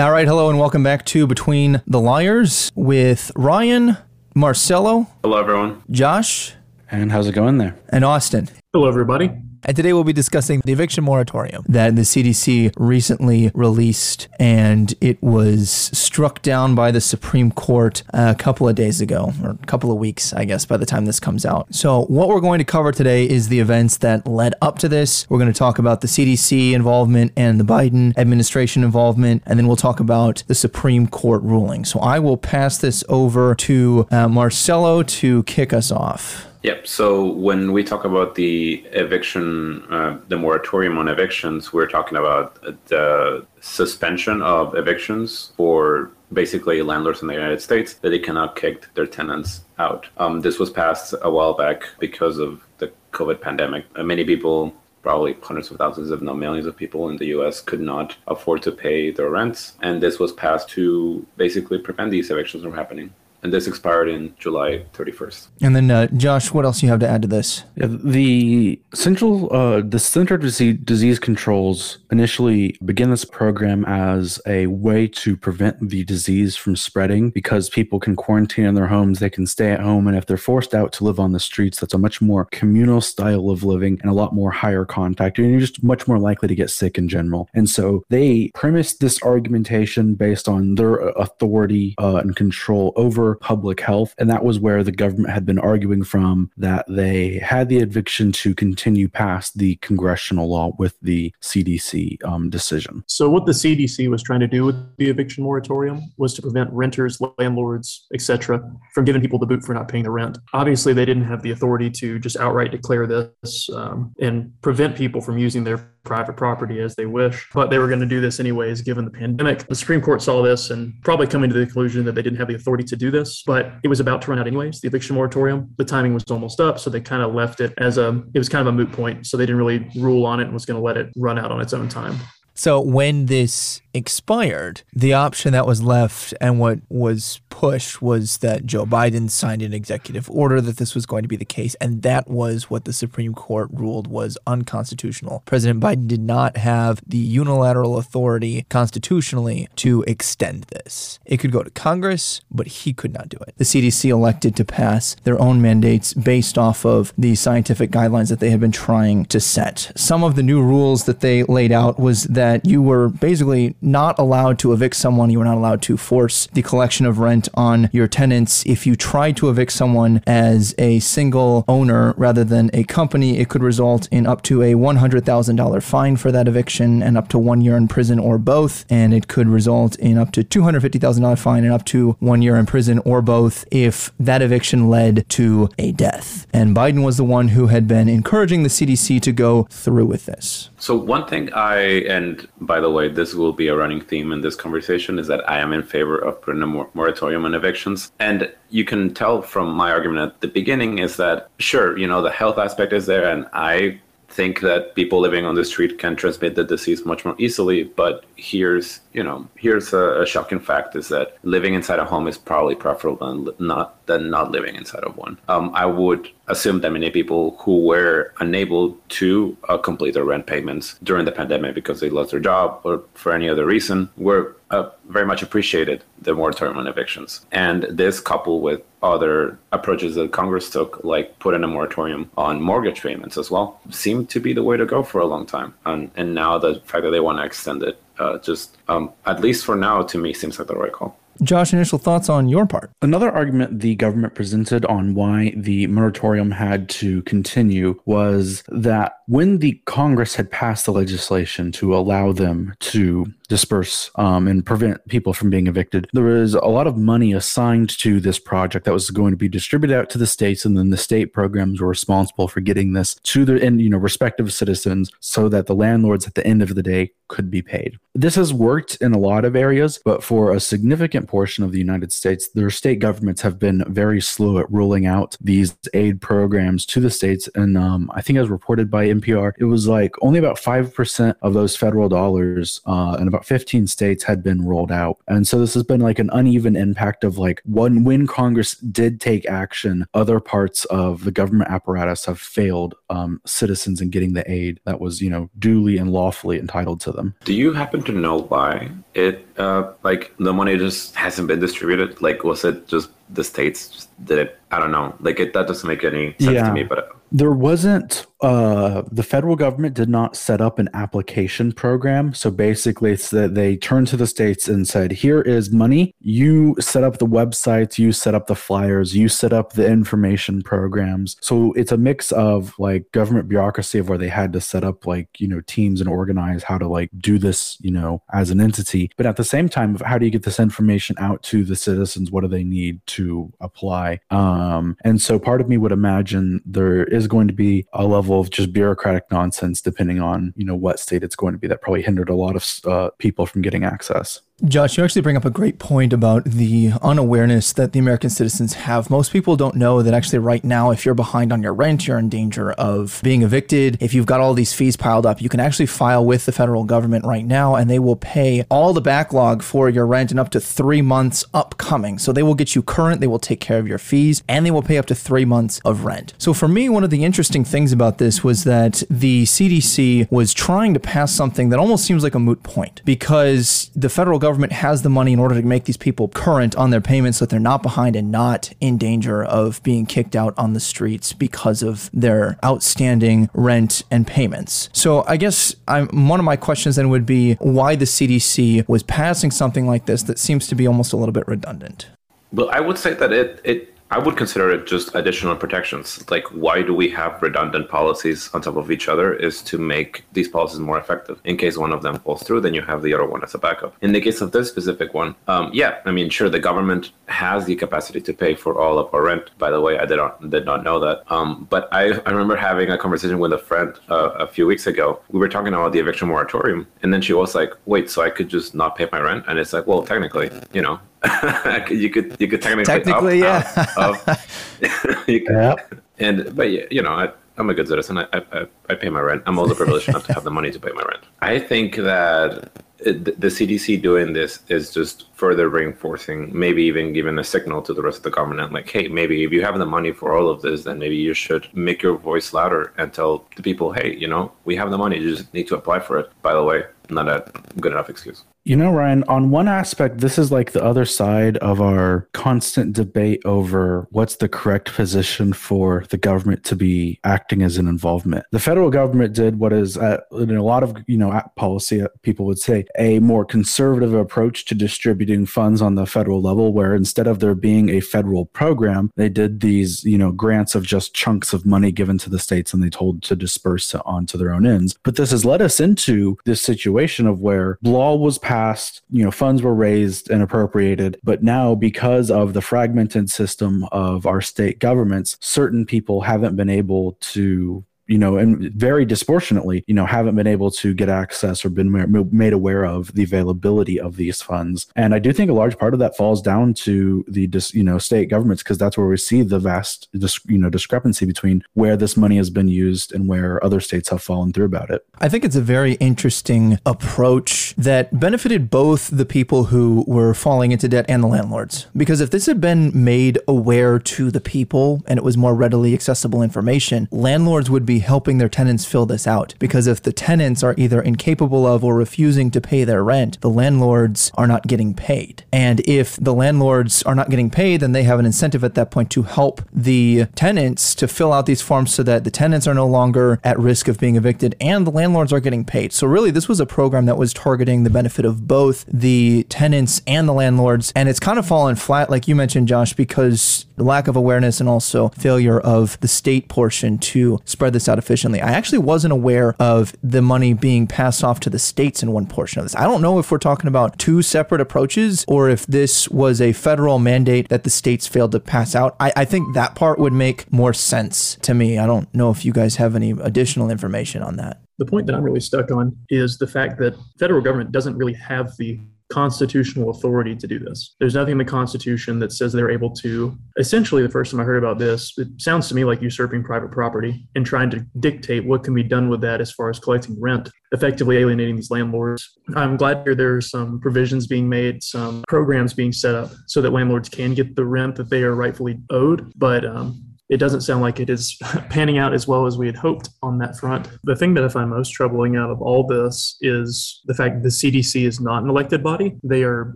All right, hello and welcome back to Between the Liars with Ryan, Marcelo, Hello, everyone. Josh, And how's it going there? and Austin. Hello, everybody. And today we'll be discussing the eviction moratorium that the CDC recently released, and it was struck down by the Supreme Court a couple of days ago, or a couple of weeks, I guess, by the time this comes out. So, what we're going to cover today is the events that led up to this. We're going to talk about the CDC involvement and the Biden administration involvement, and then we'll talk about the Supreme Court ruling. So, I will pass this over to uh, Marcelo to kick us off. Yep. So when we talk about the eviction, uh, the moratorium on evictions, we're talking about the suspension of evictions for basically landlords in the United States that they cannot kick their tenants out. Um, this was passed a while back because of the COVID pandemic. Uh, many people probably hundreds of thousands, if not millions of people in the US could not afford to pay their rents. And this was passed to basically prevent these evictions from happening. And this expired in July 31st. And then, uh, Josh, what else you have to add to this? Yeah, the central, uh, the Center for Disease, Disease Controls initially began this program as a way to prevent the disease from spreading because people can quarantine in their homes, they can stay at home, and if they're forced out to live on the streets, that's a much more communal style of living and a lot more higher contact, and you're just much more likely to get sick in general. And so they premised this argumentation based on their authority uh, and control over public health, and that was where the government had been arguing from that they had the eviction to continue past the congressional law with the CDC um, decision. So, what the CDC was trying to do with the eviction moratorium was to prevent renters, landlords, etc., from giving people the boot for not paying the rent. Obviously, they didn't have the authority to just outright declare this um, and prevent people from using their private property as they wish, but they were going to do this anyways given the pandemic. The Supreme Court saw this and probably coming to the conclusion that they didn't have the authority to do this, but it was about to run out anyways, the eviction moratorium. The timing was almost up, so they kind of left it as a it was kind of a moot point, so they didn't really rule on it and was going to let it run out on its own time. So when this expired, the option that was left and what was pushed was that Joe Biden signed an executive order that this was going to be the case. And that was what the Supreme Court ruled was unconstitutional. President Biden did not have the unilateral authority constitutionally to extend this. It could go to Congress, but he could not do it. The CDC elected to pass their own mandates based off of the scientific guidelines that they had been trying to set. Some of the new rules that they laid out was that you were basically not allowed to evict someone. You were not allowed to force the collection of rent on your tenants. If you tried to evict someone as a single owner rather than a company, it could result in up to a $100,000 fine for that eviction and up to one year in prison or both. And it could result in up to $250,000 fine and up to one year in prison or both if that eviction led to a death. And Biden was the one who had been encouraging the CDC to go through with this. So one thing I and by the way, this will be a running theme in this conversation is that I am in favor of putting a mor- moratorium on evictions. And you can tell from my argument at the beginning is that sure, you know, the health aspect is there, and I think that people living on the street can transmit the disease much more easily. But here's, you know, here's a, a shocking fact: is that living inside a home is probably preferable than not than not living inside of one. Um, I would assume that many people who were unable to uh, complete their rent payments during the pandemic because they lost their job or for any other reason were uh, very much appreciated the moratorium on evictions. And this, coupled with other approaches that Congress took, like putting a moratorium on mortgage payments as well, seemed to be the way to go for a long time. And, and now the fact that they want to extend it, uh, just um, at least for now, to me, seems like the right call. Josh, initial thoughts on your part? Another argument the government presented on why the moratorium had to continue was that when the Congress had passed the legislation to allow them to disperse um, and prevent people from being evicted, there was a lot of money assigned to this project that was going to be distributed out to the states, and then the state programs were responsible for getting this to their and you know respective citizens, so that the landlords at the end of the day could be paid. This has worked in a lot of areas, but for a significant portion of the United States, their state governments have been very slow at rolling out these aid programs to the states. And um, I think, as reported by NPR, it was like only about 5% of those federal dollars uh, in about 15 states had been rolled out. And so this has been like an uneven impact of like one when Congress did take action, other parts of the government apparatus have failed um, citizens in getting the aid that was, you know, duly and lawfully entitled to them. Do you happen to know why it, uh, like, the money just hasn't been distributed? Like, was it just the states just did it? I don't know. Like, it that doesn't make any sense Yeah. to me, but There wasn't, uh, the federal government did not set up an application program. So basically, it's that they turned to the states and said, here is money. You set up the websites, you set up the flyers, you set up the information programs. So it's a mix of like government bureaucracy of where they had to set up like, you know, teams and organize how to like do this, you know, as an entity. But at the same time, how do you get this information out to the citizens? What do they need to apply? Um, and so part of me would imagine there is going to be a level of just bureaucratic nonsense depending on, you know, what state it's going to be that probably hindered a lot of uh, people from getting access. Josh, you actually bring up a great point about the unawareness that the American citizens have. Most people don't know that actually, right now, if you're behind on your rent, you're in danger of being evicted. If you've got all these fees piled up, you can actually file with the federal government right now, and they will pay all the backlog for your rent in up to three months upcoming. So they will get you current, they will take care of your fees, and they will pay up to three months of rent. So for me, one of the interesting things about this was that the CDC was trying to pass something that almost seems like a moot point because the federal government has the money in order to make these people current on their payments so that they're not behind and not in danger of being kicked out on the streets because of their outstanding rent and payments. So I guess I'm, one of my questions then would be why the CDC was passing something like this that seems to be almost a little bit redundant. Well, I would say that it, it I would consider it just additional protections. Like, why do we have redundant policies on top of each other? Is to make these policies more effective. In case one of them falls through, then you have the other one as a backup. In the case of this specific one, um, yeah, I mean, sure, the government has the capacity to pay for all of our rent. By the way, I did not did not know that. Um, but I, I remember having a conversation with a friend uh, a few weeks ago. We were talking about the eviction moratorium, and then she was like, "Wait, so I could just not pay my rent?" And it's like, well, technically, you know. you could you could technically Technically, opt yeah. out of- you could- Yeah. and but yeah, you know I, I'm a good citizen. I, I I pay my rent. I'm also privileged enough to have the money to pay my rent. I think that it, the CDC doing this is just further reinforcing, maybe even giving a signal to the rest of the government, like, hey, maybe if you have the money for all of this, then maybe you should make your voice louder and tell the people, hey, you know, we have the money. You just need to apply for it. By the way, not a good enough excuse. You know, Ryan, on one aspect, this is like the other side of our constant debate over what's the correct position for the government to be acting as an involvement. The federal government did what is, uh, in a lot of, you know, policy, uh, people would say, a more conservative approach to distributing funds on the federal level, where instead of there being a federal program, they did these, you know, grants of just chunks of money given to the states and they told to disperse it onto their own ends. But this has led us into this situation of where law was passed, you know, funds were raised and appropriated, but now because of the fragmented system of our state governments, certain people haven't been able to you know, and very disproportionately, you know, haven't been able to get access or been made aware of the availability of these funds. And I do think a large part of that falls down to the, you know, state governments because that's where we see the vast, you know, discrepancy between where this money has been used and where other states have fallen through about it. I think it's a very interesting approach that benefited both the people who were falling into debt and the landlords. Because if this had been made aware to the people and it was more readily accessible information, landlords would be helping their tenants fill this out. Because if the tenants are either incapable of or refusing to pay their rent, the landlords are not getting paid. And if the landlords are not getting paid, then they have an incentive at that point to help the tenants to fill out these forms so that the tenants are no longer at risk of being evicted and the landlords are getting paid. So really this was a program that was targeting the benefit of both the tenants and the landlords and it's kind of fallen flat like you mentioned Josh because the lack of awareness and also failure of the state portion to spread this out efficiently. I actually wasn't aware of the money being passed off to the states in one portion of this. I don't know if we're talking about two separate approaches or if this was a federal mandate that the states failed to pass out. I, I think that part would make more sense to me. I don't know if you guys have any additional information on that. The point that I'm really stuck on is the fact that federal government doesn't really have the constitutional authority to do this. There's nothing in the Constitution that says they're able to. Essentially, the first time I heard about this, it sounds to me like usurping private property and trying to dictate what can be done with that as far as collecting rent, effectively alienating these landlords. I'm glad to hear there are some provisions being made, some programs being set up so that landlords can get the rent that they are rightfully owed. But um, it doesn't sound like it is panning out as well as we had hoped on that front. The thing that I find most troubling out of all this is the fact that the CDC is not an elected body. They are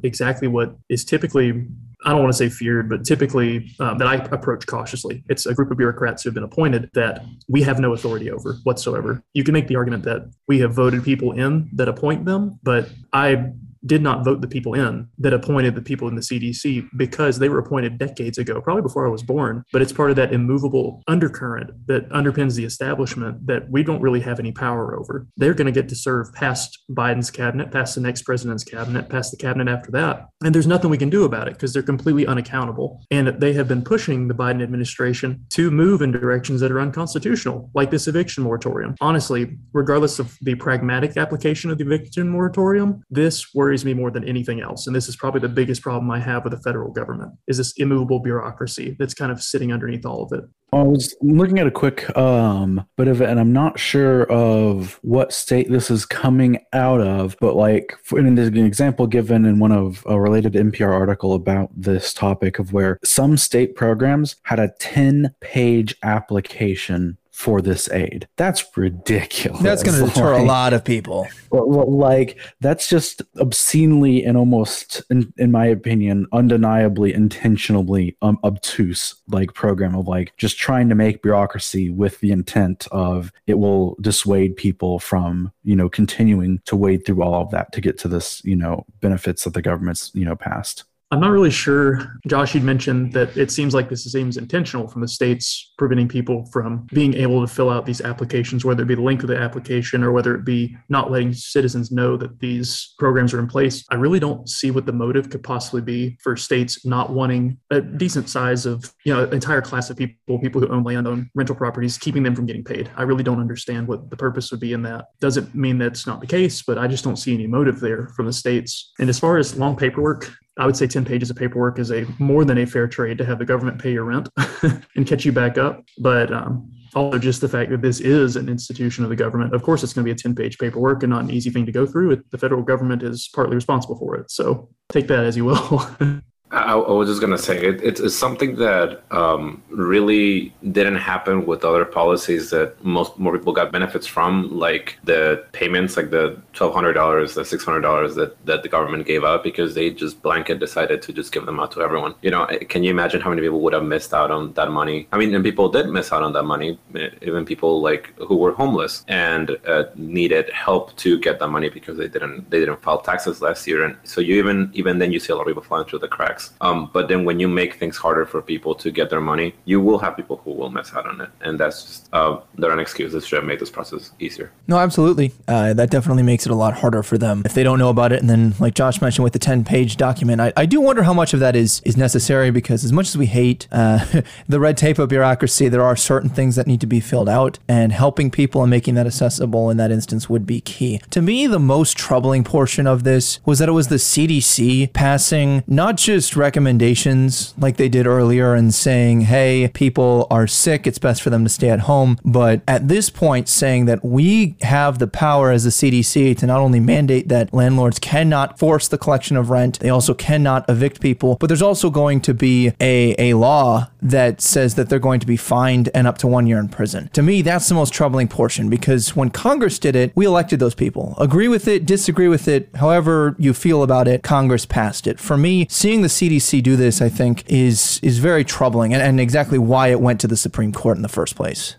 exactly what is typically I don't want to say feared, but typically um, that I approach cautiously. It's a group of bureaucrats who have been appointed that we have no authority over whatsoever. You can make the argument that we have voted people in that appoint them, but I did not vote the people in that appointed the people in the CDC because they were appointed decades ago, probably before I was born. But it's part of that immovable undercurrent that underpins the establishment that we don't really have any power over. They're going to get to serve past Biden's cabinet, past the next president's cabinet, past the cabinet after that. And there's nothing we can do about it because they're completely unaccountable. And they have been pushing the Biden administration to move in directions that are unconstitutional, like this eviction moratorium. Honestly, regardless of the pragmatic application of the eviction moratorium, this worries worries me more than anything else. And this is probably the biggest problem I have with the federal government is this immovable bureaucracy that's kind of sitting underneath all of it. I was looking at a quick um, bit of it, and I'm not sure of what state this is coming out of. But like, for, an example given in one of a related NPR article about this topic of where some state programs had a 10 page application for this aid. That's ridiculous. That's going to deter like, a lot of people. Like that's just obscenely and almost, in, in my opinion, undeniably, intentionally um, obtuse like program of like just trying to make bureaucracy with the intent of it will dissuade people from you know continuing to wade through all of that to get to this you know benefits that the government's you know passed. I'm not really sure. Josh, you'd mentioned that it seems like this seems intentional from the states preventing people from being able to fill out these applications, whether it be the link of the application or whether it be not letting citizens know that these programs are in place. I really don't see what the motive could possibly be for states not wanting a decent size of, you know, entire class of people, people who own land, own rental properties, keeping them from getting paid. I really don't understand what the purpose would be in that. Doesn't mean that's not the case, but I just don't see any motive there from the states. And as far as long paperwork, I would say 10 pages of paperwork is a more than a fair trade to have the government pay your rent and catch you back up. But um, also just the fact that this is an institution of the government. Of course, it's going to be a 10 page paperwork and not an easy thing to go through. The federal government is partly responsible for it. So take that as you will. I, I, was just gonna say it, it's, it's, something that um, really didn't happen with other policies that most more people got benefits from, like the payments, like the twelve hundred dollars, the six hundred dollars that that the government gave out because they just blanket decided to just give them out to everyone. You know, can you imagine how many people would have missed out on that money? I mean, and people did miss out on that money, even people like who were homeless and uh, needed help to get that money because they didn't they didn't file taxes last year, and so you even even then you see a lot of people falling through the cracks. Um, but then when you make things harder for people to get their money, you will have people who will miss out on it, and that's just uh, they're an excuse that should have made this process easier. No, absolutely. Uh, that definitely makes it a lot harder for them if they don't know about it. And then, like Josh mentioned, with the ten-page document, I, I do wonder how much of that is is necessary because as much as we hate uh, the red tape of bureaucracy, there are certain things that need to be filled out, and helping people and making that accessible in that instance would be key. To me, the most troubling portion of this was that it was the CDC passing not just recommendations like they did earlier and saying, hey, people are sick, it's best for them to stay at home. But at this point, saying that we have the power as the CDC to not only mandate that landlords cannot force the collection of rent, they also cannot evict people, but there's also going to be a, a law that says that they're going to be fined and up to one year in prison. To me, that's the most troubling portion because when Congress did it, we elected those people. Agree with it, disagree with it, however you feel about it, Congress passed it. For me, seeing the CDC do this, I think, is is very troubling, and, and exactly why it went to the Supreme Court in the first place.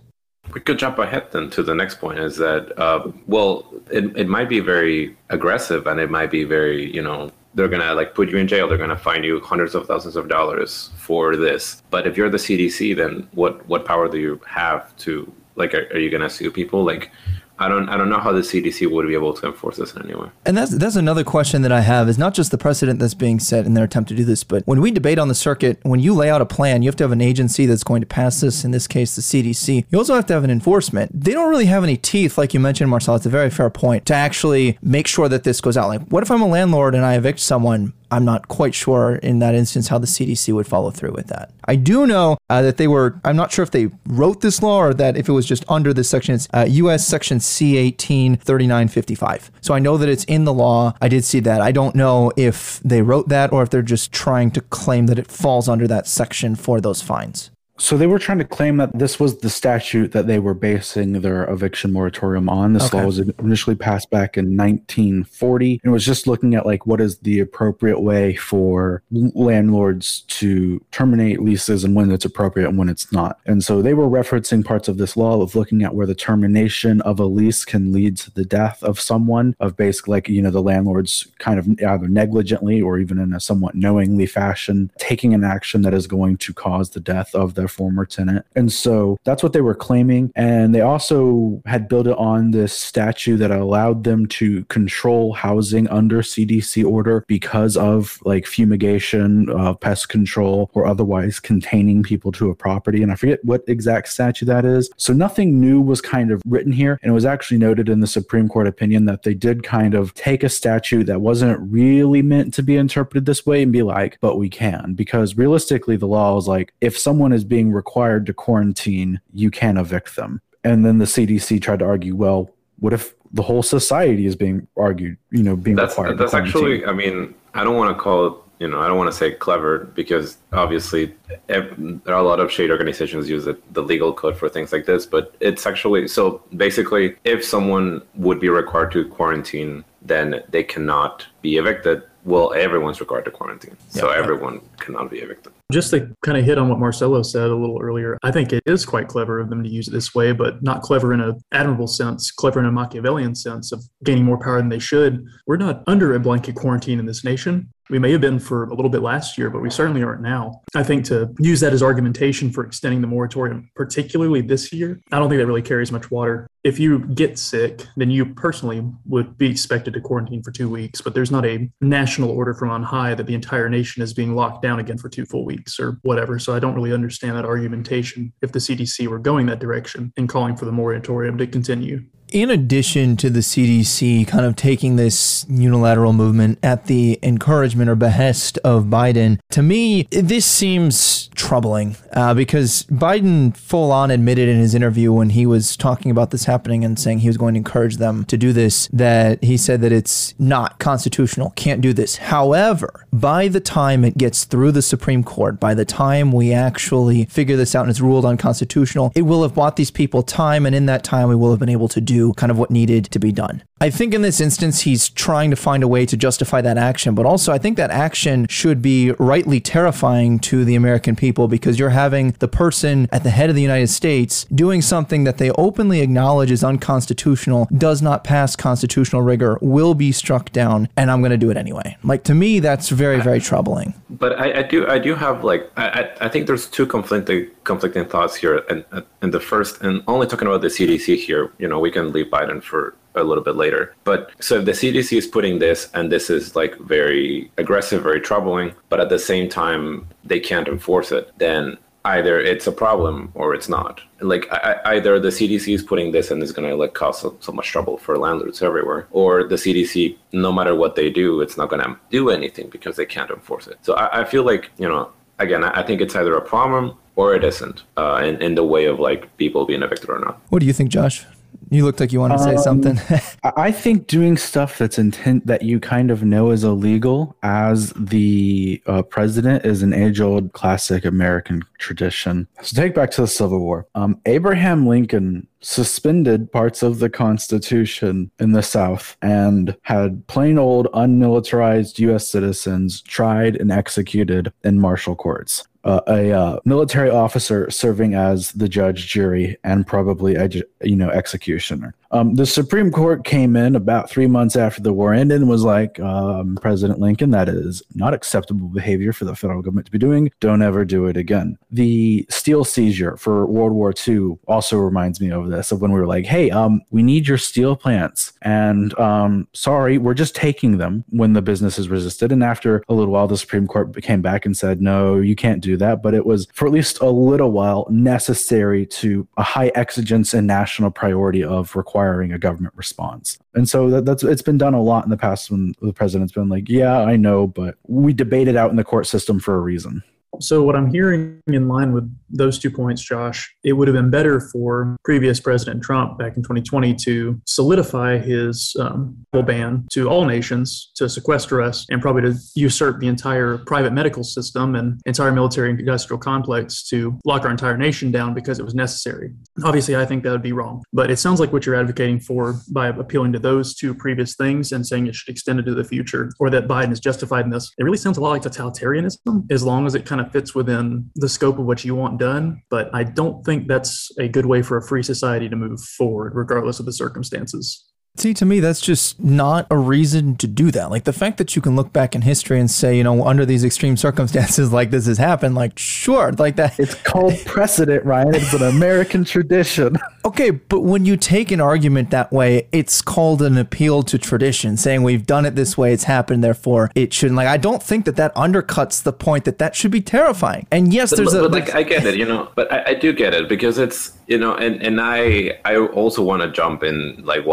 We could jump ahead then to the next point is that, uh, well, it, it might be very aggressive and it might be very, you know, they're to like put you in jail. They're to fine you hundreds of thousands of dollars for this. But if you're the CDC, then what, what power do you have to, like, are, are you to sue people? Like, I don't I don't know how the CDC would be able to enforce this anyway. And that's that's another question that I have is not just the precedent that's being set in their attempt to do this, but when we debate on the circuit, when you lay out a plan, you have to have an agency that's going to pass this. In this case, the CDC. You also have to have an enforcement. They don't really have any teeth, like you mentioned, Marcel. It's a very fair point to actually make sure that this goes out. Like, what if I'm a landlord and I evict someone? I'm not quite sure in that instance how the CDC would follow through with that. I do know uh, that they were, I'm not sure if they wrote this law or that if it was just under this section, it's uh, US Section C18 3955. So I know that it's in the law. I did see that. I don't know if they wrote that or if they're just trying to claim that it falls under that section for those fines. So they were trying to claim that this was the statute that they were basing their eviction moratorium on. This Okay. law was initially passed back in 1940 and was just looking at like what is the appropriate way for landlords to terminate leases and when it's appropriate and when it's not. And so they were referencing parts of this law of looking at where the termination of a lease can lead to the death of someone of basically like you know the landlords kind of either negligently or even in a somewhat knowingly fashion taking an action that is going to cause the death of their former tenant. And so that's what they were claiming. And they also had built it on this statute that allowed them to control housing under CDC order because of like fumigation, uh, pest control, or otherwise containing people to a property. And I forget what exact statute that is. So nothing new was kind of written here. And it was actually noted in the Supreme Court opinion that they did kind of take a statute that wasn't really meant to be interpreted this way and be like, but we can. Because realistically, the law is like, if someone is being required to quarantine, you can evict them. And then the CDC tried to argue, well, what if the whole society is being argued, you know, being That's required that's to quarantine? That's actually I mean I don't want to call it you know I don't want to say clever because obviously ev- there are a lot of shade organizations use it, the legal code for things like this, but it's actually so basically if someone would be required to quarantine, then they cannot be evicted. Well, everyone's required to quarantine, so Yeah. everyone cannot be evicted. Just to kind of hit on what Marcelo said a little earlier, I think it is quite clever of them to use it this way, but not clever in an admirable sense, clever in a Machiavellian sense of gaining more power than they should. We're not under a blanket quarantine in this nation. We may have been for a little bit last year, but we certainly aren't now. I think to use that as argumentation for extending the moratorium, particularly this year, I don't think that really carries much water. If you get sick, then you personally would be expected to quarantine for two weeks, but there's not a national order from on high that the entire nation is being locked down again for two full weeks or whatever. So I don't really understand that argumentation if the CDC were going that direction and calling for the moratorium to continue. In addition to the CDC kind of taking this unilateral movement at the encouragement or behest of Biden, to me, this seems troubling uh, because Biden full on admitted in his interview when he was talking about this happening and saying he was going to encourage them to do this, that he said that it's not constitutional, can't do this. However, by the time it gets through the Supreme Court, by the time we actually figure this out and it's ruled unconstitutional, it will have bought these people time, and in that time, we will have been able to do kind of what needed to be done. I think in this instance, he's trying to find a way to justify that action, but also I think that action should be rightly terrifying to the American people because you're having the person at the head of the United States doing something that they openly acknowledge is unconstitutional, does not pass constitutional rigor, will be struck down, and I'm going to do it anyway. Like to me, that's very, very troubling. But I, I do I do have like I, I think there's two conflicting conflicting thoughts here, and and the first and only talking about the CDC here, you know, we can leave Biden for a little bit later. But so the CDC is putting this, and this is like very aggressive, very troubling, but at the same time they can't enforce it, then either it's a problem or it's not. Like I- either the CDC is putting this and it's going to like cause so, so much trouble for landlords everywhere, or the CDC, no matter what they do, it's not going to do anything because they can't enforce it. So I, I feel like you know, again, I, I think it's either a problem or it isn't uh, in in the way of like people being evicted or not. What do you think, Josh? You looked like you wanted to say Um, something. I I think doing stuff that's intent that you kind of know is illegal as the uh, president is an age-old classic American tradition. So take back to the Civil War. Um, Abraham Lincoln suspended parts of the Constitution in the South and had plain old unmilitarized U.S. citizens tried and executed in martial courts. Uh, a uh, military officer serving as the judge, jury, and probably you know executioner. Um, the Supreme Court came in about three months after the war ended and was like, um, President Lincoln, that is not acceptable behavior for the federal government to be doing. Don't ever do it again. The steel seizure for World War II also reminds me of this, of when we were like, hey, um, we need your steel plants. And um, sorry, we're just taking them when the businesses resisted. And after a little while, the Supreme Court came back and said, no, you can't do that. But it was for at least a little while necessary to a high exigence and national priority of requiring requiring a government response. And so that, that's it's been done a lot in the past when the president's been like, "Yeah, I know, but we debate it out in the court system for a reason." So, what I'm hearing in line with those two points, Josh, it would have been better for previous President Trump back in 2020 to solidify his um, ban to all nations to sequester us and probably to usurp the entire private medical system and entire military industrial complex to lock our entire nation down because it was necessary. Obviously, I think that would be wrong. But it sounds like what you're advocating for by appealing to those two previous things and saying it should extend into the future or that Biden is justified in this, it really sounds a lot like totalitarianism as long as it kind of fits within the scope of what you want done. But I don't think that's a good way for a free society to move forward, regardless of the circumstances. See, to me, that's just not a reason to do that. Like the fact that you can look back in history and say, you know, under these extreme circumstances like this has happened, like, sure, like that. It's called precedent, Ryan. It's an American tradition. Okay, but when you take an argument that way, it's called an appeal to tradition, saying we've done it this way, it's happened, therefore it shouldn't. Like, I don't think that that undercuts the point that that should be terrifying. And yes, but, there's but, a. But like, I get it, you know, but I, I do get it because it's you know and and i i also want to jump in like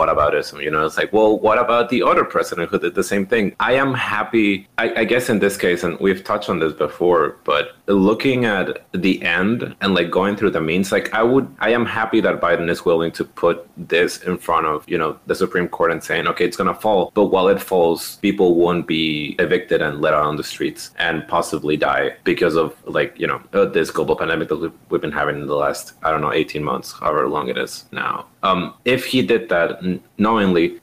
you know it's like well what about the other president who did the same thing i am happy I, I, guess in this case and we've touched on this before but looking at the end and like going through the means like i would i am happy that biden is willing to put this in front of you know the supreme court and saying okay it's going to fall but while it falls people won't be evicted and let out on the streets and possibly die because of like you know this global pandemic that we've, been having in the last i don't know 18 months, however long it is now. Um, if he did that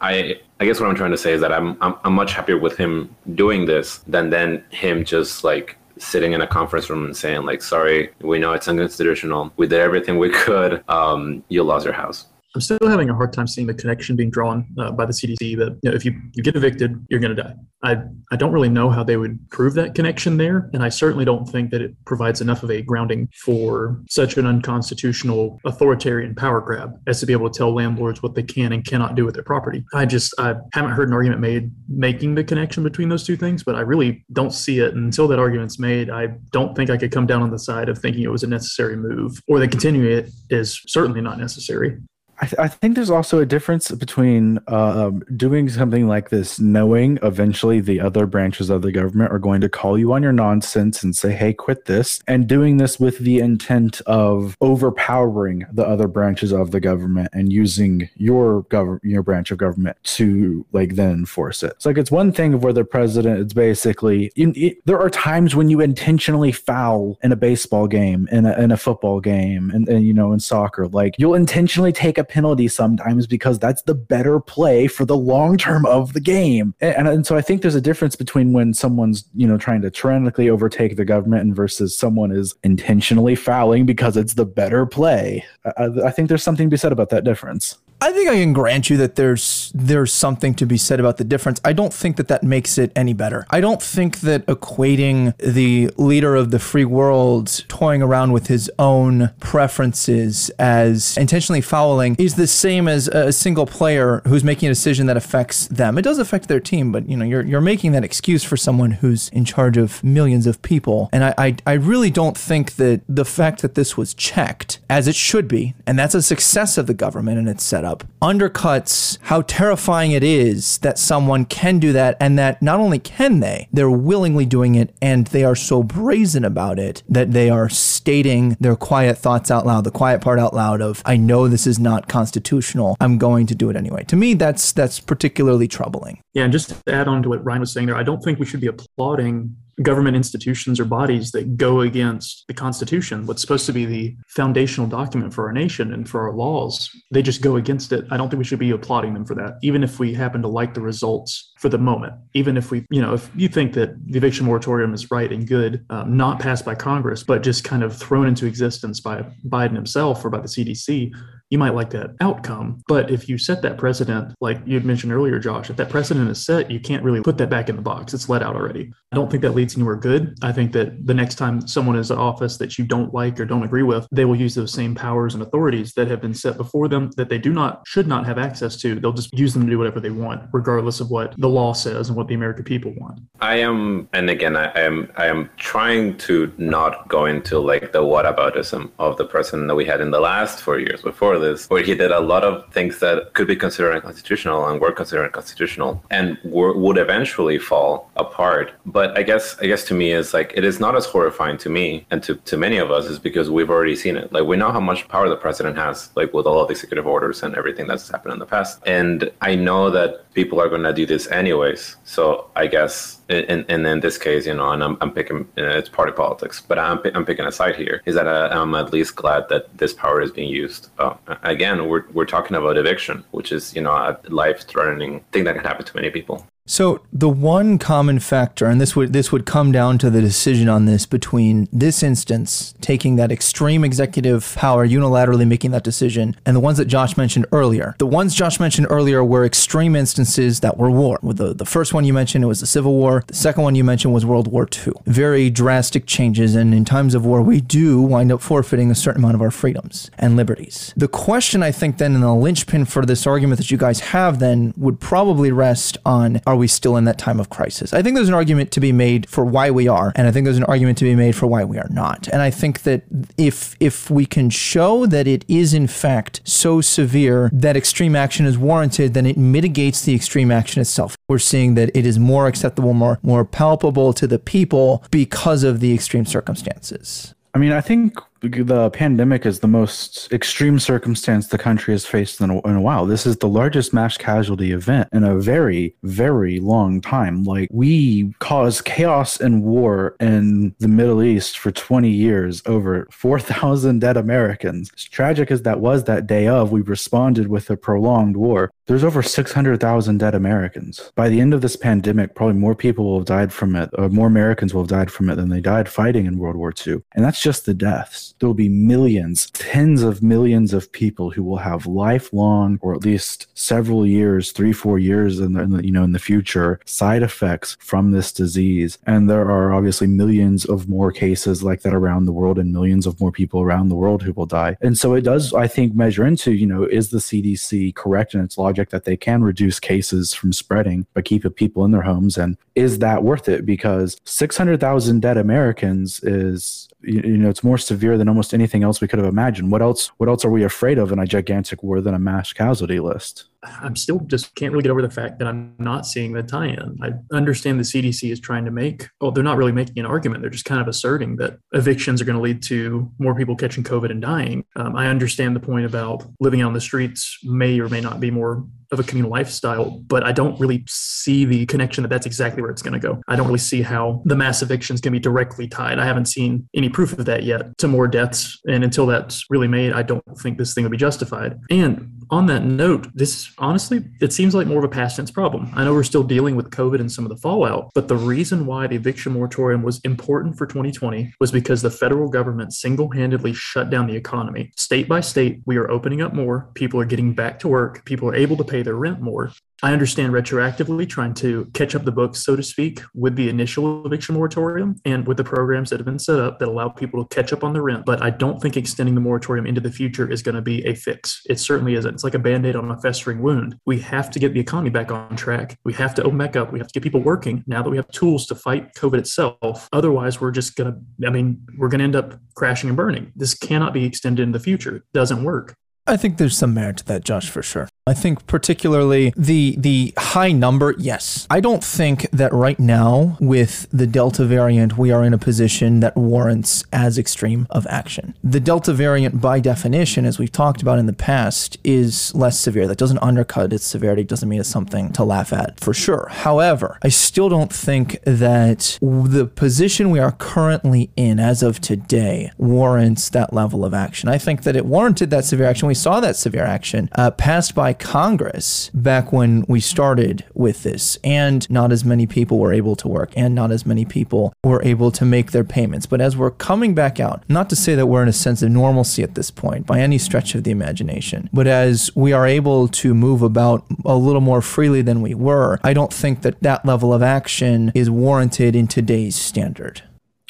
I I guess what I'm trying to say is that I'm, I'm I'm much happier with him doing this than then him just like sitting in a conference room and saying like, sorry, we know it's unconstitutional. We did everything we could. Um, you lost your house. I'm still having a hard time seeing the connection being drawn uh, by the CDC that you know, if you, you get evicted, you're going to die. I, I don't really know how they would prove that connection there. And I certainly don't think that it provides enough of a grounding for such an unconstitutional authoritarian power grab as to be able to tell landlords what they can and cannot do with their property. I just I haven't heard an argument made making the connection between those two things, but I really don't see it. And until that argument's made, I don't think I could come down on the side of thinking it was a necessary move or that continuing it is certainly not necessary. I, th- I, think there's also a difference between uh, um, doing something like this, knowing eventually the other branches of the government are going to call you on your nonsense and say, hey, quit this, and doing this with the intent of overpowering the other branches of the government and using your government, your branch of government to like then enforce it. It's like it's one thing of where the president is basically, it, there are times when you intentionally foul in a baseball game, in a, in a football game, and, and, you know, in soccer. Like you'll intentionally take a penalty sometimes because that's the better play for the long term of the game. And, and, so I think there's a difference between when someone's, you know, trying to tyrannically overtake the government and versus someone is intentionally fouling because it's the better play. I, I think there's something to be said about that difference. I think I can grant you that there's there's something to be said about the difference. I don't think that that makes it any better. I don't think that equating the leader of the free world toying around with his own preferences as intentionally fouling is the same as a single player who's making a decision that affects them. It does affect their team, but you know you're you're making that excuse for someone who's in charge of millions of people. And I I, I really don't think that the fact that this was checked as it should be, and that's a success of the government and its setup undercuts how terrifying it is that someone can do that and that not only can they, they're willingly doing it and they are so brazen about it that they are stating their quiet thoughts out loud, the quiet part out loud of, I know this is not constitutional. I'm going to do it anyway. To me, that's that's particularly troubling. Yeah, and just to add on to what Ryan was saying there, I don't think we should be applauding government institutions or bodies that go against the Constitution, what's supposed to be the foundational document for our nation and for our laws, they just go against it. I don't think we should be applauding them for that, even if we happen to like the results for the moment. Even if we, you know, if you think that the eviction moratorium is right and good, um, not passed by Congress, but just kind of thrown into existence by Biden himself or by the CDC, you might like that outcome. But if you set that precedent, like you had mentioned earlier, Josh, if that precedent is set, you can't really put that back in the box. It's let out already. I don't think that leads anywhere good. I think that the next time someone is in office that you don't like or don't agree with, they will use those same powers and authorities that have been set before them that they do not, should not have access to. They'll just use them to do whatever they want, regardless of what the law says and what the American people want. I am, and again, I am, I am trying to not go into like the whataboutism of the president that we had in the last four years before this, where he did a lot of things that could be considered unconstitutional and were considered unconstitutional and were, would eventually fall apart. But I guess, I guess to me is like it is not as horrifying to me and to, to many of us is because we've already seen it. Like we know how much power the president has, like with all of the executive orders and everything that's happened in the past. And I know that people are going to do this anyways. So I guess and, and in this case, you know, and I'm, I'm picking, you know, it's party politics, but I'm, I'm picking a side here, is that I, am at least glad that this power is being used. Uh, again, we're, we're talking about eviction, which is, you know, a life threatening thing that can happen to many people. So the one common factor, and this would this would come down to the decision on this between this instance taking that extreme executive power, unilaterally making that decision, and the ones that Josh mentioned earlier. The ones Josh mentioned earlier were extreme instances that were war. With the, the first one you mentioned, it was the Civil War. The second one you mentioned was World War II. Very drastic changes, and in times of war, we do wind up forfeiting a certain amount of our freedoms and liberties. The question I think then, and the linchpin for this argument that you guys have, then would probably rest on are we still in that time of crisis? I think there's an argument to be made for why we are, and I think there's an argument to be made for why we are not. And I think that if if we can show that it is in fact so severe that extreme action is warranted, then it mitigates the extreme action itself. We're seeing that it is more acceptable, more more palpable to the people because of the extreme circumstances. I mean, I think the pandemic is the most extreme circumstance the country has faced in a, in a, while. This is the largest mass casualty event in a very, very long time. Like, we caused chaos and war in the Middle East for 20 years, over 4,000 dead Americans. As tragic as that was that day of, we responded with a prolonged war. There's over 600,000 dead Americans. By the end of this pandemic, probably more people will have died from it, or more Americans will have died from it than they died fighting in World War II. And that's just the deaths there will be millions, tens of millions of people who will have lifelong, or at least several years, three, four years in the, in the, you know in the future, side effects from this disease. And there are obviously millions of more cases like that around the world, and millions of more people around the world who will die. And so it does, I think, measure into you know is the CDC correct in its logic that they can reduce cases from spreading by keeping people in their homes, and is that worth it? Because 600,000 dead Americans is you, you, know it's more severe than almost anything else we could have imagined. What else what else are we afraid of in a gigantic war than a mass casualty list i'm still just can't really get over the fact that i'm not seeing the tie-in i understand the cdc is trying to make well they're not really making an argument they're just kind of asserting that evictions are going to lead to more people catching covid and dying um, i understand the point about living on the streets may or may not be more of a communal lifestyle, but I don't really see the connection that that's exactly where it's going to go. I don't really see how the mass evictions can be directly tied. I haven't seen any proof of that yet to more deaths. And until that's really made, I don't think this thing would be justified. And on that note, this honestly, it seems like more of a past tense problem. I know we're still dealing with COVID and some of the fallout, but the reason why the eviction moratorium was important for 2020 was because the federal government single handedly shut down the economy. State by state, we are opening up more. People are getting back to work. People are able to pay their rent more. I understand retroactively trying to catch up the books, so to speak, with the initial eviction moratorium and with the programs that have been set up that allow people to catch up on the rent. But I don't think extending the moratorium into the future is going to be a fix. It certainly isn't. It's like a band aid on a festering wound. We have to get the economy back on track. We have to open back up. We have to get people working now that we have tools to fight COVID itself. Otherwise, we're just going to, I mean, we're going to end up crashing and burning. This cannot be extended in the future. It doesn't work. I think there's some merit to that, Josh, for sure. I think particularly the the high number, yes. I don't think that right now with the Delta variant we are in a position that warrants as extreme of action. The Delta variant by definition as we've talked about in the past is less severe. That doesn't undercut its severity, doesn't mean it's something to laugh at for sure. However, I still don't think that the position we are currently in as of today warrants that level of action. I think that it warranted that severe action. We saw that severe action uh, passed by Congress back when we started with this, and not as many people were able to work, and not as many people were able to make their payments. But as we're coming back out, not to say that we're in a sense of normalcy at this point by any stretch of the imagination, but as we are able to move about a little more freely than we were, I don't think that that level of action is warranted in today's standard.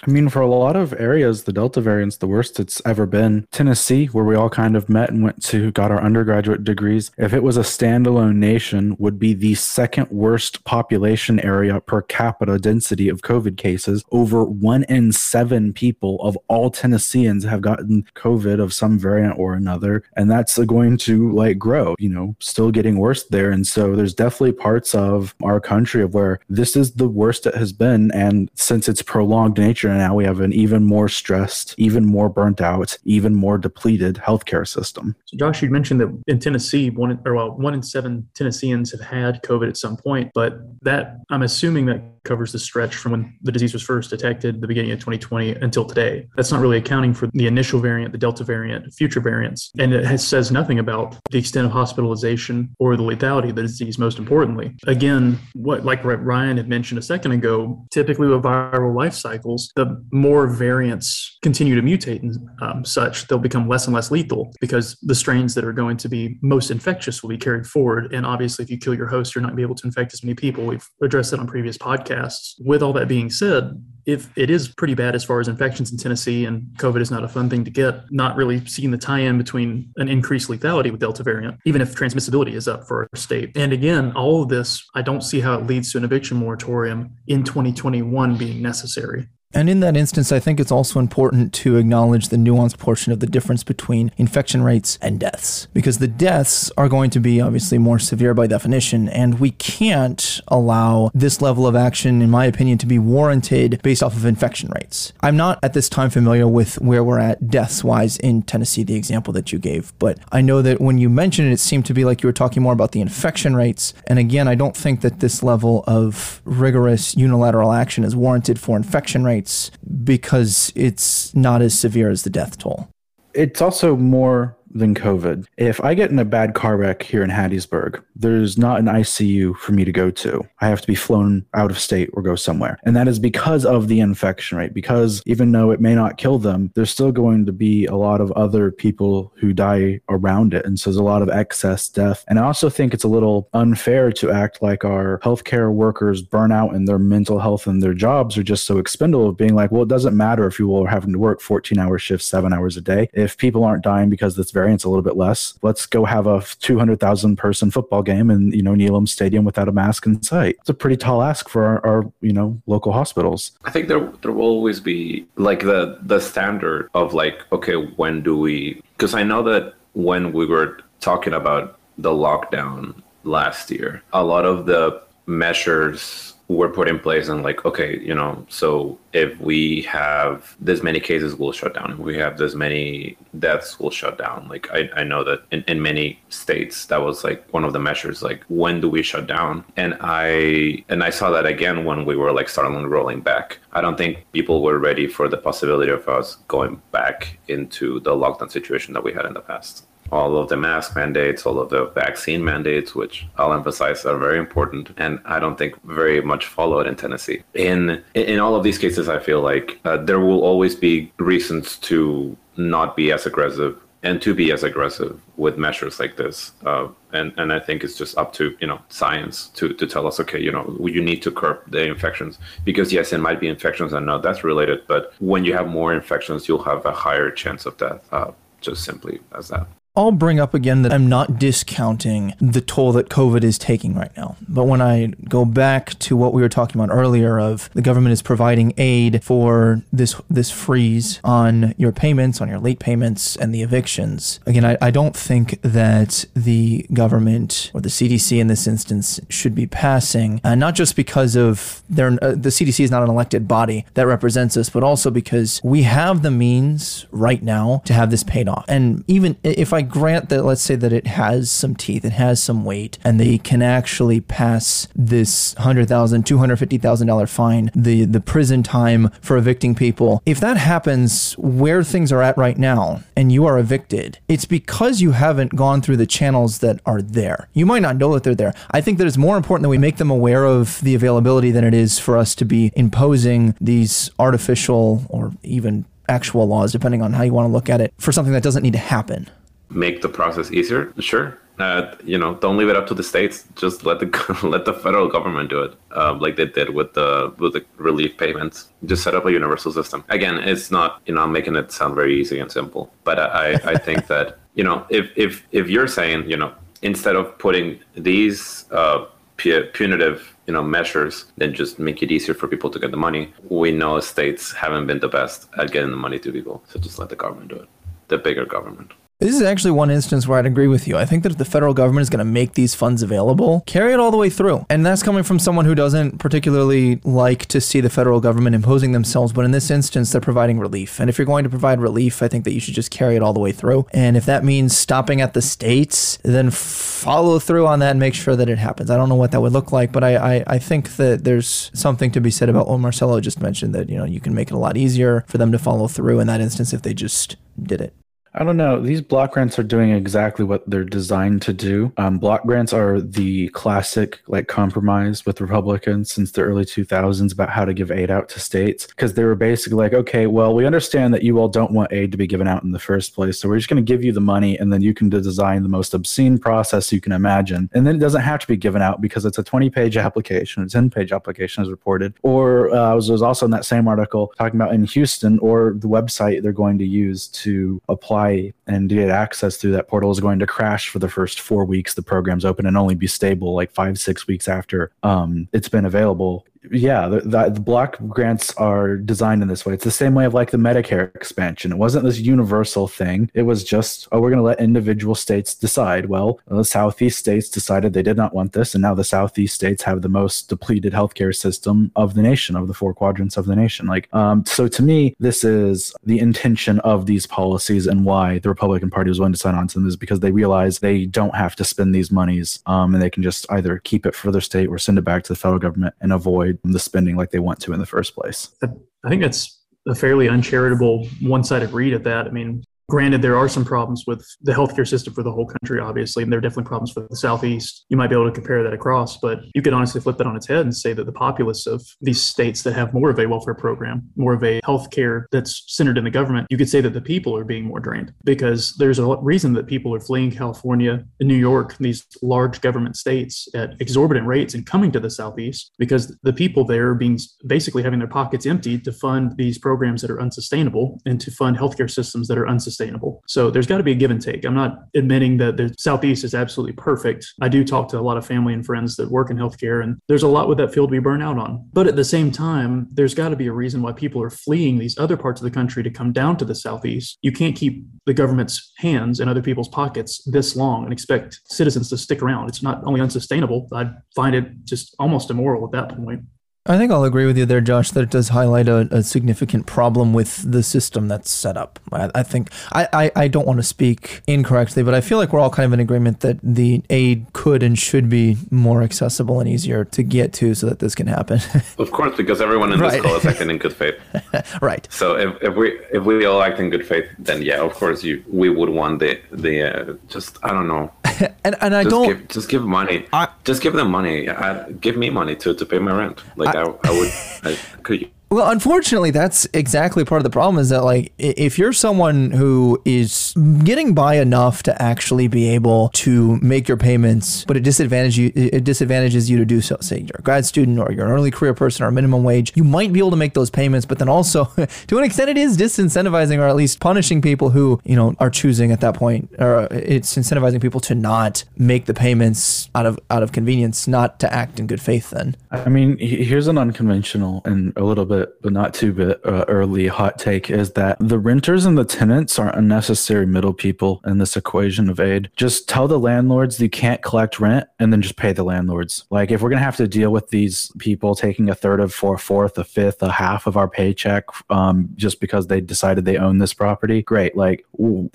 I mean, for a lot of areas, the Delta variant's the worst it's ever been. Tennessee, where we all kind of met and went to got our undergraduate degrees, if it was a standalone nation, would be the second worst population area per capita density of COVID cases. Over one in seven people of all Tennesseans have gotten COVID of some variant or another, and that's going to like grow. You know, still getting worse there, and so there's definitely parts of our country of where this is the worst it has been, and since its prolonged nature and now we have an even more stressed, even more burnt out, even more depleted healthcare system. So, Josh, you mentioned that in Tennessee, one or well, one in seven Tennesseans have had COVID at some point, but that I'm assuming that covers the stretch from when the disease was first detected, the beginning of 2020, until today. That's not really accounting for the initial variant, the Delta variant, future variants, and it has, says nothing about the extent of hospitalization or the lethality of the disease. Most importantly, again, what like Ryan had mentioned a second ago, typically with viral life cycles, the more variants continue to mutate and um, such, they'll become less and less lethal because the strains that are going to be most infectious will be carried forward. And obviously, if you kill your host, you're not going to be able to infect as many people. We've addressed that on previous podcasts. With all that being said, if it is pretty bad as far as infections in Tennessee and COVID is not a fun thing to get, not really seeing the tie in between an increased lethality with Delta variant, even if transmissibility is up for our state. And again, all of this, I don't see how it leads to an eviction moratorium in 2021 being necessary. And in that instance, I think it's also important to acknowledge the nuanced portion of the difference between infection rates and deaths, because the deaths are going to be obviously more severe by definition, and we can't allow this level of action, in my opinion, to be warranted based off of infection rates. I'm not at this time familiar with where we're at deaths wise in Tennessee, the example that you gave, but I know that when you mentioned it, it seemed to be like you were talking more about the infection rates. And again, I don't think that this level of rigorous unilateral action is warranted for infection rates rates because it's not as severe as the death toll. It's also more than COVID. If I get in a bad car wreck here in Hattiesburg, there's not an ICU for me to go to. I have to be flown out of state or go somewhere. And that is because of the infection rate, because even though it may not kill them, there's still going to be a lot of other people who die around it. And so there's a lot of excess death. And I also think it's a little unfair to act like our healthcare workers burn out in their mental health and their jobs are just so expendable, being like, well, it doesn't matter if you are having to work 14 hour shifts, seven hours a day. If people aren't dying because this variant's a little bit less, let's go have a 200,000 person football game in, you know, Neyland Stadium without a mask in sight. It's a pretty tall ask for our, our you know, local hospitals. I think there, there will always be like the, the standard of like, okay, when do we, because I know that when we were talking about the lockdown last year, a lot of the measures were put in place and like okay you know so if we have this many cases we'll shut down. If we have this many deaths we'll shut down. Like i, I know that in, in many states that was like one of the measures like when do we shut down? And i and i saw that again when we were like starting rolling back. I don't think people were ready for the possibility of us going back into the lockdown situation that we had in the past all of the mask mandates, all of the vaccine mandates, which I'll emphasize are very important, and I don't think very much followed in Tennessee. In in all of these cases, I feel like uh, there will always be reasons to not be as aggressive and to be as aggressive with measures like this. Uh, and and I think it's just up to you know science to to tell us, okay, you know, you need to curb the infections because yes, it might be infections and not that's related, but when you have more infections, you'll have a higher chance of death. Uh, just simply as that. I'll bring up again that I'm not discounting the toll that COVID is taking right now. But when I go back to what we were talking about earlier of the government is providing aid for this this freeze on your payments, on your late payments and the evictions. Again, I, I don't think that the government or the CDC in this instance should be passing, uh, not just because of their uh, the CDC is not an elected body that represents us, but also because we have the means right now to have this paid off. And even if I grant that, let's say that it has some teeth, it has some weight, and they can actually pass this hundred thousand, two hundred fifty thousand dollar fine, the the prison time for evicting people. If that happens where things are at right now, and you are evicted, it's because you haven't gone through the channels that are there. You might not know that they're there. I think that it's more important that we make them aware of the availability than it is for us to be imposing these artificial or even actual laws, depending on how you want to look at it, for something that doesn't need to happen. Make the process easier, sure. Uh, you know, don't leave it up to the states. Just let the let the federal government do it, uh, like they did with the with the relief payments. Just set up a universal system. Again, it's not you know I'm making it sound very easy and simple, but I I think that you know if if if you're saying you know instead of putting these uh, punitive you know measures then just make it easier for people to get the money we know states haven't been the best at getting the money to people so just let the government do it the bigger government this is actually one instance where I'd agree with you. I think that if the federal government is going to make these funds available, carry it all the way through. And that's coming from someone who doesn't particularly like to see the federal government imposing themselves, but in this instance, they're providing relief. And if you're going to provide relief, I think that you should just carry it all the way through. And if that means stopping at the states, then follow through on that and make sure that it happens. I don't know what that would look like, but I, I, I think that there's something to be said about what Marcelo just mentioned that, you know, you can make it a lot easier for them to follow through in that instance if they just did it. I don't know. These block grants are doing exactly what they're designed to do. Um, block grants are the classic like compromise with Republicans since the early 2000s about how to give aid out to states because they were basically like, okay, well, we understand that you all don't want aid to be given out in the first place, so we're just going to give you the money and then you can design the most obscene process you can imagine, and then it doesn't have to be given out because it's a 20-page application, a 10-page application as reported. Or uh, was, was also in that same article talking about in Houston or the website they're going to use to apply apply and get access through that portal is going to crash for the first four weeks the program's open and only be stable like five six weeks after um, it's been available yeah, the, the, the, block grants are designed in this way. It's the same way of like the Medicare expansion. It wasn't this universal thing. It was just, oh, we're going to let individual states decide. Well, the Southeast states decided they did not want this, and now the Southeast states have the most depleted healthcare system of the nation, of the four quadrants of the nation. Like, um, so to me, this is the intention of these policies and why the Republican Party was willing to sign on to them is because they realize they don't have to spend these monies, um, and they can just either keep it for their state or send it back to the federal government and avoid avoid the spending like they want to in the first place. I think that's a fairly uncharitable one sided read of that. I mean, Granted, there are some problems with the healthcare system for the whole country, obviously, and there are definitely problems for the Southeast. You might be able to compare that across, but you could honestly flip that on its head and say that the populace of these states that have more of a welfare program, more of a healthcare that's centered in the government, you could say that the people are being more drained because there's a reason that people are fleeing California New York, these large government states at exorbitant rates and coming to the Southeast because the people there are being basically having their pockets emptied to fund these programs that are unsustainable and to fund healthcare systems that are unsustainable sustainable. So there's got to be a give and take. I'm not admitting that the Southeast is absolutely perfect. I do talk to a lot of family and friends that work in healthcare, and there's a lot with that field we burn out on. But at the same time, there's got to be a reason why people are fleeing these other parts of the country to come down to the Southeast. You can't keep the government's hands in other people's pockets this long and expect citizens to stick around. It's not only unsustainable, I'd find it just almost immoral at that point. I think I'll agree with you there, Josh, that it does highlight a, a significant problem with the system that's set up. I, I think I, I, I, don't want to speak incorrectly, but I feel like we're all kind of in agreement that the aid could and should be more accessible and easier to get to so that this can happen. of course, because everyone in this call is acting in good faith. right. So if, if we if we all act in good faith, then yeah, of course you we would want the the uh, just I don't know. and and I just don't give, just give money. I, just give them money. I, give me money to to pay my rent. Like I, I, would. I, could you? Well, unfortunately, that's exactly part of the problem is that, like, if you're someone who is getting by enough to actually be able to make your payments, but it disadvantages you, it disadvantages you to do so, say you're a grad student or you're an early career person or minimum wage, you might be able to make those payments, but then also, to an extent, it is disincentivizing or at least punishing people who, you know, are choosing at that point, or it's incentivizing people to not make the payments out of out of convenience, not to act in good faith. Then. I mean, here's an unconventional and a little bit, but not too bit uh, early hot take is that the renters and the tenants are unnecessary middle people in this equation of aid. Just tell the landlords you can't collect rent and then just pay the landlords. Like, if we're going to have to deal with these people taking a third of, four, fourth, a fifth, a half of our paycheck um, just because they decided they own this property, great. Like,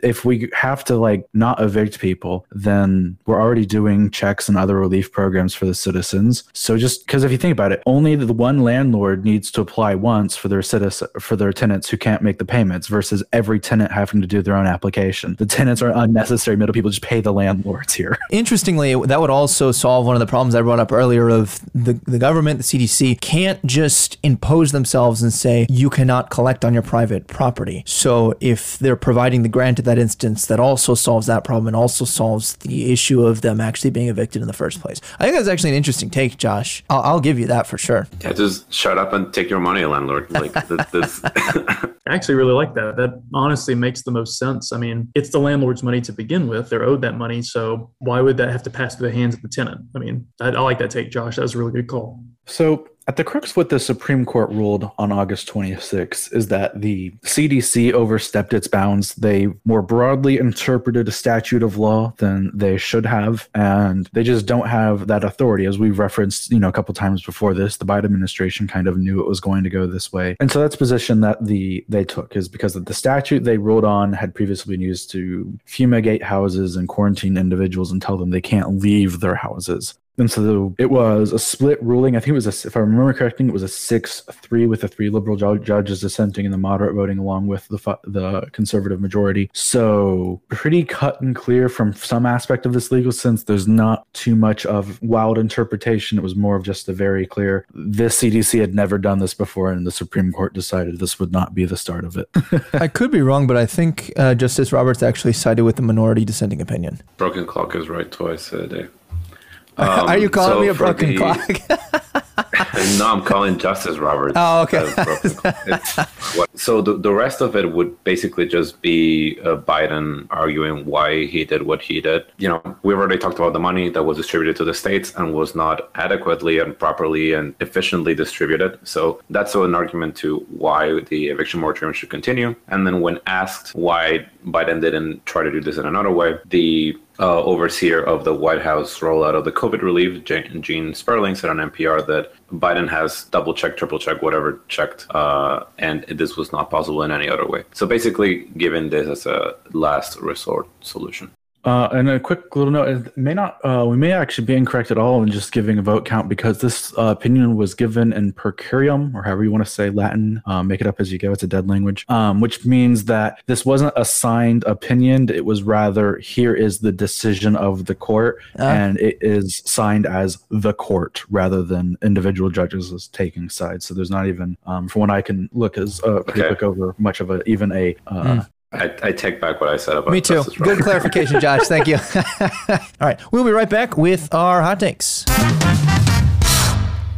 if we have to, like, not evict people, then we're already doing checks and other relief programs for the citizens. So just because if you think about it, only the one landlord needs to apply once for their citizen for their tenants who can't make the payments versus every tenant having to do their own application. The tenants are unnecessary middle people. Just pay the landlords here. Interestingly, that would also solve one of the problems I brought up earlier of the, the government, the CDC, can't just impose themselves and say, you cannot collect on your private property. So if they're providing the grant at that instance, that also solves that problem and also solves the issue of them actually being evicted in the first place. I think that's actually an interesting take, Josh. I'll, I'll give you that for sure. Yeah, just shut up and take your money, landlord. Like th- this. I actually really like that. That honestly makes the most sense. I mean, it's the landlord's money to begin with. They're owed that money. So why would that have to pass through the hands of the tenant? I mean, I, I like that take, Josh. That was a really good call. So, at the crux, what the Supreme Court ruled on August 26 is that the CDC overstepped its bounds. They more broadly interpreted a statute of law than they should have, and they just don't have that authority. As we've referenced, you know, a couple times before this, the Biden administration kind of knew it was going to go this way, and so that's position that the they took is because the statute they ruled on had previously been used to fumigate houses and quarantine individuals and tell them they can't leave their houses. And so it was a split ruling. I think it was, a, if I remember correctly, it was a six-three with the three liberal ju- judges dissenting and the moderate voting along with the fu- the conservative majority. So pretty cut and clear from some aspect of this legal sense. There's not too much of wild interpretation. It was more of just a very clear. This CDC had never done this before, and the Supreme Court decided this would not be the start of it. I could be wrong, but I think uh, Justice Roberts actually sided with the minority dissenting opinion. broken clock is right twice a day. Are you Um, calling so me a broken the- clock? no, I'm calling Justice Roberts. Oh, okay. as broken clock. It's what- so the, the rest of it would basically just be uh, Biden arguing why he did what he did. You know, we've already talked about the money that was distributed to the states and was not adequately and properly and efficiently distributed. So that's an argument to why the eviction moratorium should continue. And then when asked why Biden didn't try to do this in another way, the uh, overseer of the White House rollout of the COVID relief, Gene Sperling, said on NPR that Biden has double checked, triple checked, whatever checked, uh, and this was not possible in any other way. So basically, given this as a last resort solution. Uh, and a quick little note: it may not, uh, we may actually be incorrect at all in just giving a vote count because this uh, opinion was given in per curiam, or however you want to say Latin. Um, make it up as you go; it's a dead language, um, which means that this wasn't a signed opinion. It was rather here is the decision of the court, Ah. and it is signed as the court rather than individual judges as taking sides. So there's not even, um, from what I can look, as uh, pretty Okay. quick over much of a even a. Uh, I, I take back what I said about Me too. Good clarification, Josh. Thank you. All right. We'll be right back with our hot takes.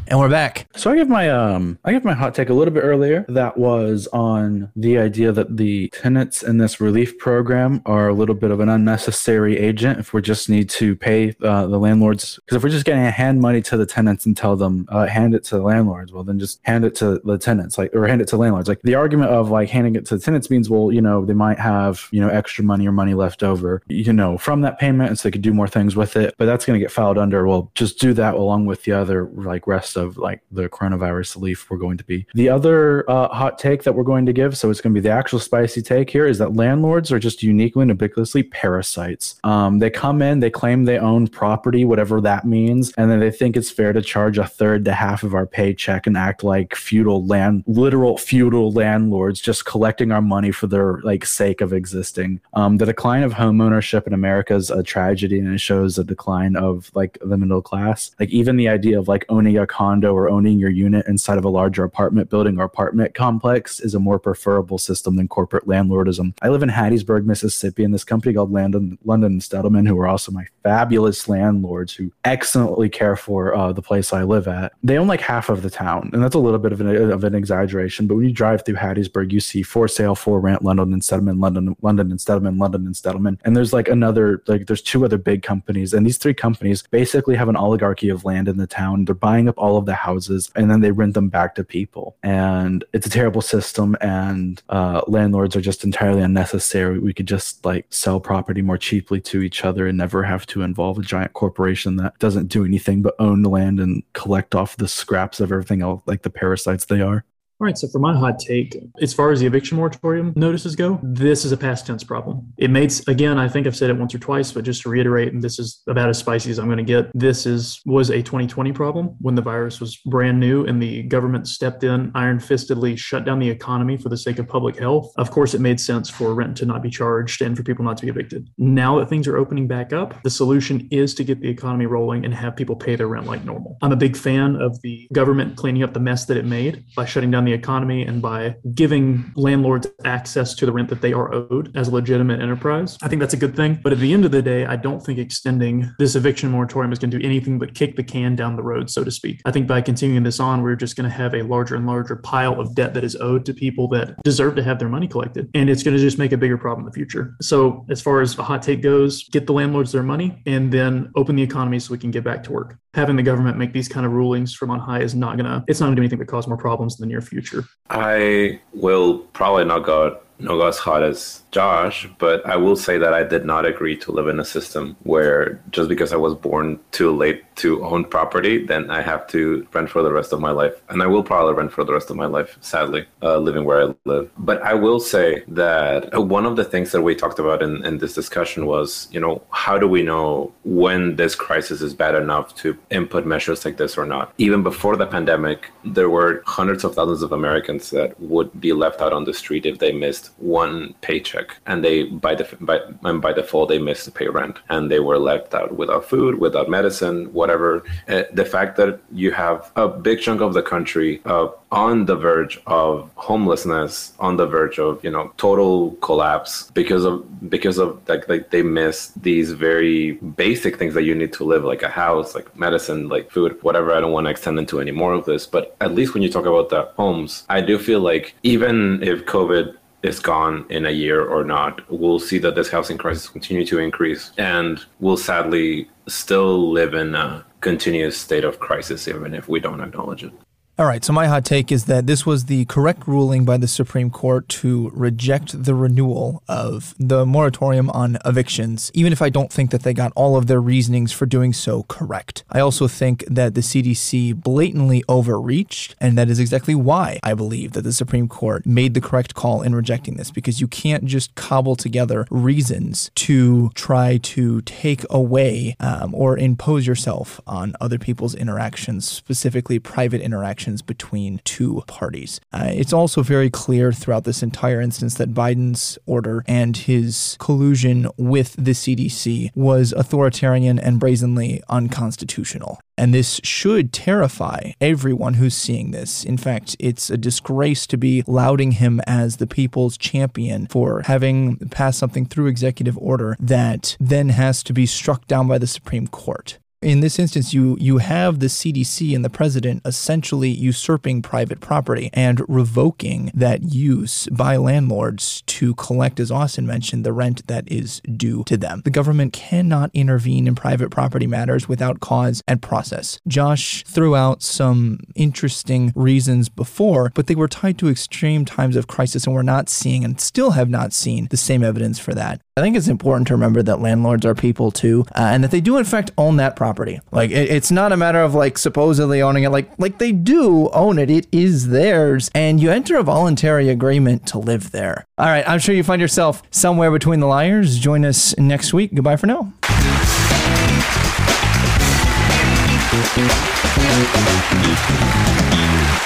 And we're back. So I gave my um I give my hot take a little bit earlier. That was on the idea that the tenants in this relief program are a little bit of an unnecessary agent. If we just need to pay uh, the landlords, because if we're just getting to hand money to the tenants and tell them uh, hand it to the landlords, well then just hand it to the tenants, like or hand it to landlords. Like the argument of like handing it to the tenants means, well, you know, they might have you know extra money or money left over, you know, from that payment, and so they could do more things with it. But that's going to get filed under. Well, just do that along with the other like rest of like the coronavirus relief we're going to be. The other uh, hot take that we're going to give, so it's going to be the actual spicy take here, is that landlords are just uniquely and ubiquitously parasites. Um, they come in, they claim they own property, whatever that means, and then they think it's fair to charge a third to half of our paycheck and act like feudal land, literal feudal landlords, just collecting our money for their like sake of existing. Um, the decline of home ownership in America is a tragedy, and it shows a decline of like the middle class. Like even the idea of like owning a condo condo or owning your unit inside of a larger apartment building or apartment complex is a more preferable system than corporate landlordism. I live in Hattiesburg, Mississippi, and this company called London, Stettleman, who are also my fabulous landlords who excellently care for uh, the place I live at. They own like half of the town, and that's a little bit of an, of an exaggeration. But when you drive through Hattiesburg, you see for sale, for rent, London and London, London and London and and there's like another like there's two other big companies, and these three companies basically have an oligarchy of land in the town. They're buying up all of the houses, and then they rent them back to people, and it's a terrible system. And uh, landlords are just entirely unnecessary. We could just like sell property more cheaply to each other and never have to involve a giant corporation that doesn't do anything but own the land and collect off the scraps of everything else, like the parasites they are. All right, so for my hot take, as far as the eviction moratorium notices go, this is a past tense problem. It made again, I think I've said it once or twice, but just to reiterate, and this is about as spicy as I'm going to get. This is was a 2020 problem when the virus was brand new and the government stepped in, iron fistedly shut down the economy for the sake of public health. Of course, it made sense for rent to not be charged and for people not to be evicted. Now that things are opening back up, the solution is to get the economy rolling and have people pay their rent like normal. I'm a big fan of the government cleaning up the mess that it made by shutting down the economy and by giving landlords access to the rent that they are owed as a legitimate enterprise. I think that's a good thing. But at the end of the day, I don't think extending this eviction moratorium is going to do anything but kick the can down the road, so to speak. I think by continuing this on, we're just going to have a larger and larger pile of debt that is owed to people that deserve to have their money collected. And it's going to just make a bigger problem in the future. So, as far as a hot take goes, get the landlords their money and then open the economy so we can get back to work. Having the government make these kind of rulings from on high is not to, it's not to do anything but cause more problems in the near future. I will probably not go not as hot as Josh, but I will say that I did not agree to live in a system where just because I was born too late to own property, then I have to rent for the rest of my life. And I will probably rent for the rest of my life, sadly, uh, living where I live. But I will say that uh, one of the things that we talked about in, in this discussion was, you know, how do we know when this crisis is bad enough to input measures like this or not? Even before the pandemic, there were hundreds of thousands of Americans that would be left out on the street if they missed one paycheck and they by the by and by default they missed to pay rent and they were left out without food without medicine whatever. Uh, the fact that you have a big chunk of the country uh, on the verge of homelessness on the verge of you know total collapse because of because of like, like they miss these very basic things that you need to live like a house like medicine like food whatever. I don't want to extend into any more of this but at least when you talk about the homes i do feel like even if covid is gone in a year or not, we'll see that this housing crisis continue to increase, and we'll sadly still live in a continuous state of crisis, even if we don't acknowledge it. All right, so my hot take is that this was the correct ruling by the Supreme Court to reject the renewal of the moratorium on evictions, even if I don't think that they got all of their reasonings for doing so correct. I also think that the CDC blatantly overreached, and that is exactly why I believe that the Supreme Court made the correct call in rejecting this, because you can't just cobble together reasons to try to take away um, or impose yourself on other people's interactions, specifically private interactions between two parties. Uh, it's also very clear throughout this entire instance that Biden's order and his collusion with the CDC was authoritarian and brazenly unconstitutional. And this should terrify everyone who's seeing this. In fact, it's a disgrace to be lauding him as the people's champion for having passed something through executive order that then has to be struck down by the Supreme Court in this instance, you you have the CDC and the president essentially usurping private property and revoking that use by landlords to collect, as Austin mentioned, the rent that is due to them. The government cannot intervene in private property matters without cause and process. Josh threw out some interesting reasons before, but they were tied to extreme times of crisis, and we're not seeing and still have not seen the same evidence for that. I think it's important to remember that landlords are people too, uh, and that they do in fact own that property. Like it, it's not a matter of like supposedly owning it. Like like they do own it. It is theirs, and you enter a voluntary agreement to live there. All right, I'm sure you find yourself somewhere between the liars. Join us next week. Goodbye for now.